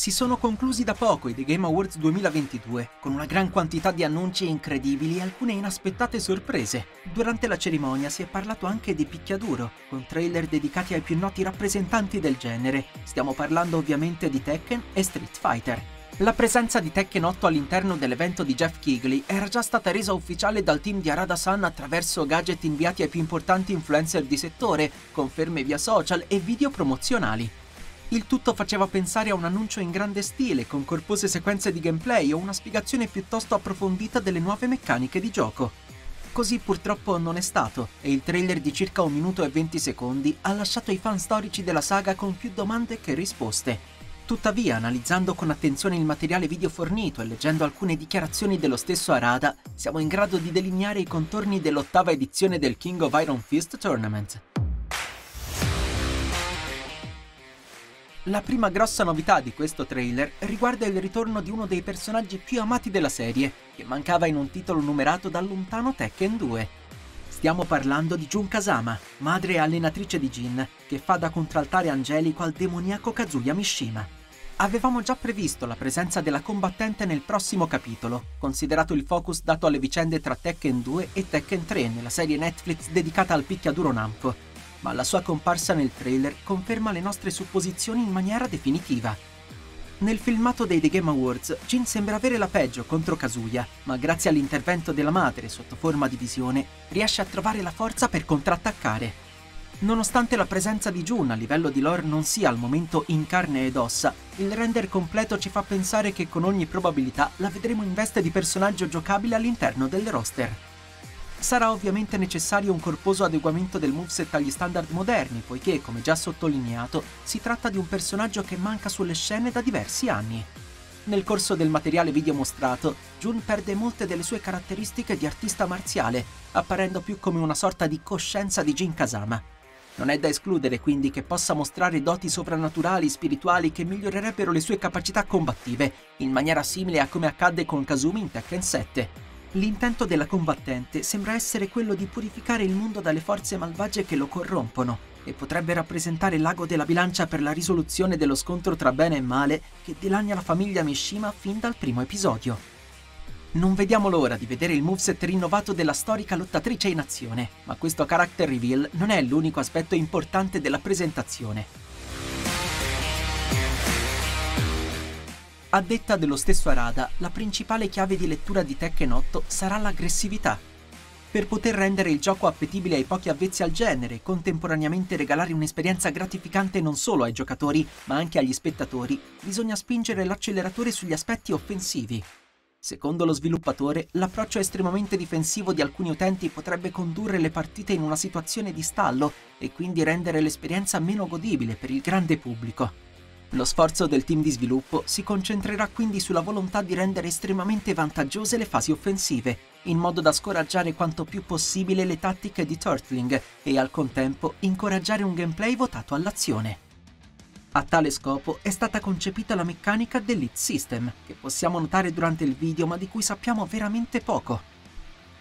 Si sono conclusi da poco i The Game Awards 2022, con una gran quantità di annunci incredibili e alcune inaspettate sorprese. Durante la cerimonia si è parlato anche di picchiaduro, con trailer dedicati ai più noti rappresentanti del genere. Stiamo parlando ovviamente di Tekken e Street Fighter. La presenza di Tekken 8 all'interno dell'evento di Jeff Kigley era già stata resa ufficiale dal team di Arada Sun attraverso gadget inviati ai più importanti influencer di settore, conferme via social e video promozionali. Il tutto faceva pensare a un annuncio in grande stile, con corpose sequenze di gameplay o una spiegazione piuttosto approfondita delle nuove meccaniche di gioco. Così purtroppo non è stato, e il trailer di circa 1 minuto e 20 secondi ha lasciato i fan storici della saga con più domande che risposte. Tuttavia, analizzando con attenzione il materiale video fornito e leggendo alcune dichiarazioni dello stesso Arada, siamo in grado di delineare i contorni dell'ottava edizione del King of Iron Fist Tournament. La prima grossa novità di questo trailer riguarda il ritorno di uno dei personaggi più amati della serie, che mancava in un titolo numerato dal lontano Tekken 2. Stiamo parlando di Jun Kazama, madre e allenatrice di Jin, che fa da contraltare angelico al demoniaco Kazuya Mishima. Avevamo già previsto la presenza della combattente nel prossimo capitolo, considerato il focus dato alle vicende tra Tekken 2 e Tekken 3 nella serie Netflix dedicata al picchiaduro Namco, ma la sua comparsa nel trailer conferma le nostre supposizioni in maniera definitiva. Nel filmato dei The Game Awards, Jin sembra avere la peggio contro Kazuya, ma grazie all'intervento della madre sotto forma di visione, riesce a trovare la forza per contrattaccare. Nonostante la presenza di Jun a livello di lore non sia al momento in carne ed ossa, il render completo ci fa pensare che con ogni probabilità la vedremo in veste di personaggio giocabile all'interno del roster. Sarà ovviamente necessario un corposo adeguamento del moveset agli standard moderni, poiché, come già sottolineato, si tratta di un personaggio che manca sulle scene da diversi anni. Nel corso del materiale video mostrato, Jun perde molte delle sue caratteristiche di artista marziale, apparendo più come una sorta di coscienza di Jin Kazama. Non è da escludere quindi che possa mostrare doti soprannaturali, spirituali che migliorerebbero le sue capacità combattive, in maniera simile a come accadde con Kazumi in Tekken 7. L'intento della combattente sembra essere quello di purificare il mondo dalle forze malvagie che lo corrompono e potrebbe rappresentare l'ago della bilancia per la risoluzione dello scontro tra bene e male che dilania la famiglia Mishima fin dal primo episodio. Non vediamo l'ora di vedere il moveset rinnovato della storica lottatrice in azione, ma questo character reveal non è l'unico aspetto importante della presentazione. A detta dello stesso Arada, la principale chiave di lettura di Tekken 8 sarà l'aggressività. Per poter rendere il gioco appetibile ai pochi avvezzi al genere e contemporaneamente regalare un'esperienza gratificante non solo ai giocatori, ma anche agli spettatori, bisogna spingere l'acceleratore sugli aspetti offensivi. Secondo lo sviluppatore, l'approccio estremamente difensivo di alcuni utenti potrebbe condurre le partite in una situazione di stallo e quindi rendere l'esperienza meno godibile per il grande pubblico. Lo sforzo del team di sviluppo si concentrerà quindi sulla volontà di rendere estremamente vantaggiose le fasi offensive, in modo da scoraggiare quanto più possibile le tattiche di Turtling e al contempo incoraggiare un gameplay votato all'azione. A tale scopo è stata concepita la meccanica dell'Hit System, che possiamo notare durante il video ma di cui sappiamo veramente poco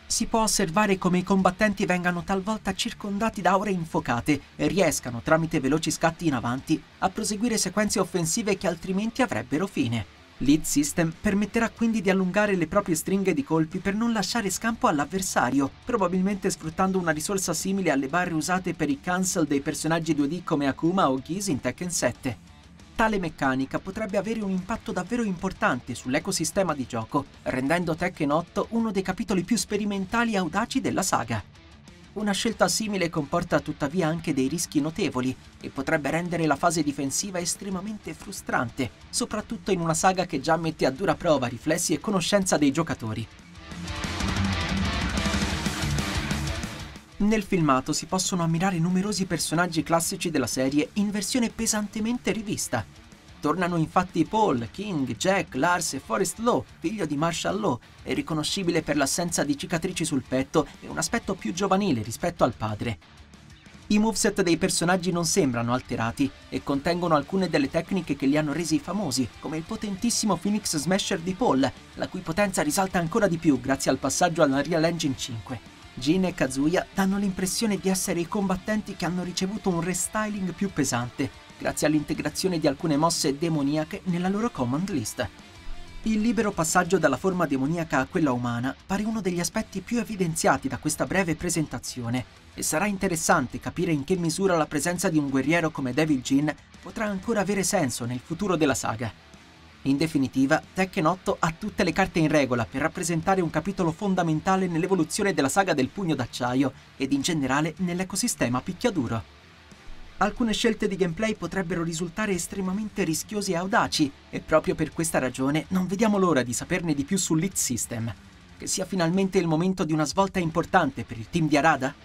si può osservare come i combattenti vengano talvolta circondati da aure infuocate e riescano, tramite veloci scatti in avanti, a proseguire sequenze offensive che altrimenti avrebbero fine. Lead System permetterà quindi di allungare le proprie stringhe di colpi per non lasciare scampo all'avversario, probabilmente sfruttando una risorsa simile alle barre usate per i cancel dei personaggi 2D come Akuma o Geese in Tekken 7. Tale meccanica potrebbe avere un impatto davvero importante sull'ecosistema di gioco, rendendo Tekken 8 uno dei capitoli più sperimentali e audaci della saga. Una scelta simile comporta tuttavia anche dei rischi notevoli e potrebbe rendere la fase difensiva estremamente frustrante, soprattutto in una saga che già mette a dura prova riflessi e conoscenza dei giocatori. Nel filmato si possono ammirare numerosi personaggi classici della serie in versione pesantemente rivista. Tornano infatti Paul, King, Jack, Lars e Forrest Law, figlio di Marshall Law, e riconoscibile per l'assenza di cicatrici sul petto e un aspetto più giovanile rispetto al padre. I moveset dei personaggi non sembrano alterati e contengono alcune delle tecniche che li hanno resi famosi, come il potentissimo Phoenix Smasher di Paul, la cui potenza risalta ancora di più grazie al passaggio alla Real Engine 5. Jin e Kazuya danno l'impressione di essere i combattenti che hanno ricevuto un restyling più pesante, grazie all'integrazione di alcune mosse demoniache nella loro command list. Il libero passaggio dalla forma demoniaca a quella umana pare uno degli aspetti più evidenziati da questa breve presentazione e sarà interessante capire in che misura la presenza di un guerriero come Devil Jin potrà ancora avere senso nel futuro della saga. In definitiva, Tekken 8 ha tutte le carte in regola per rappresentare un capitolo fondamentale nell'evoluzione della saga del pugno d'acciaio ed in generale nell'ecosistema picchiaduro. Alcune scelte di gameplay potrebbero risultare estremamente rischiose e audaci, e proprio per questa ragione non vediamo l'ora di saperne di più sull'Hit System. Che sia finalmente il momento di una svolta importante per il team di Arada?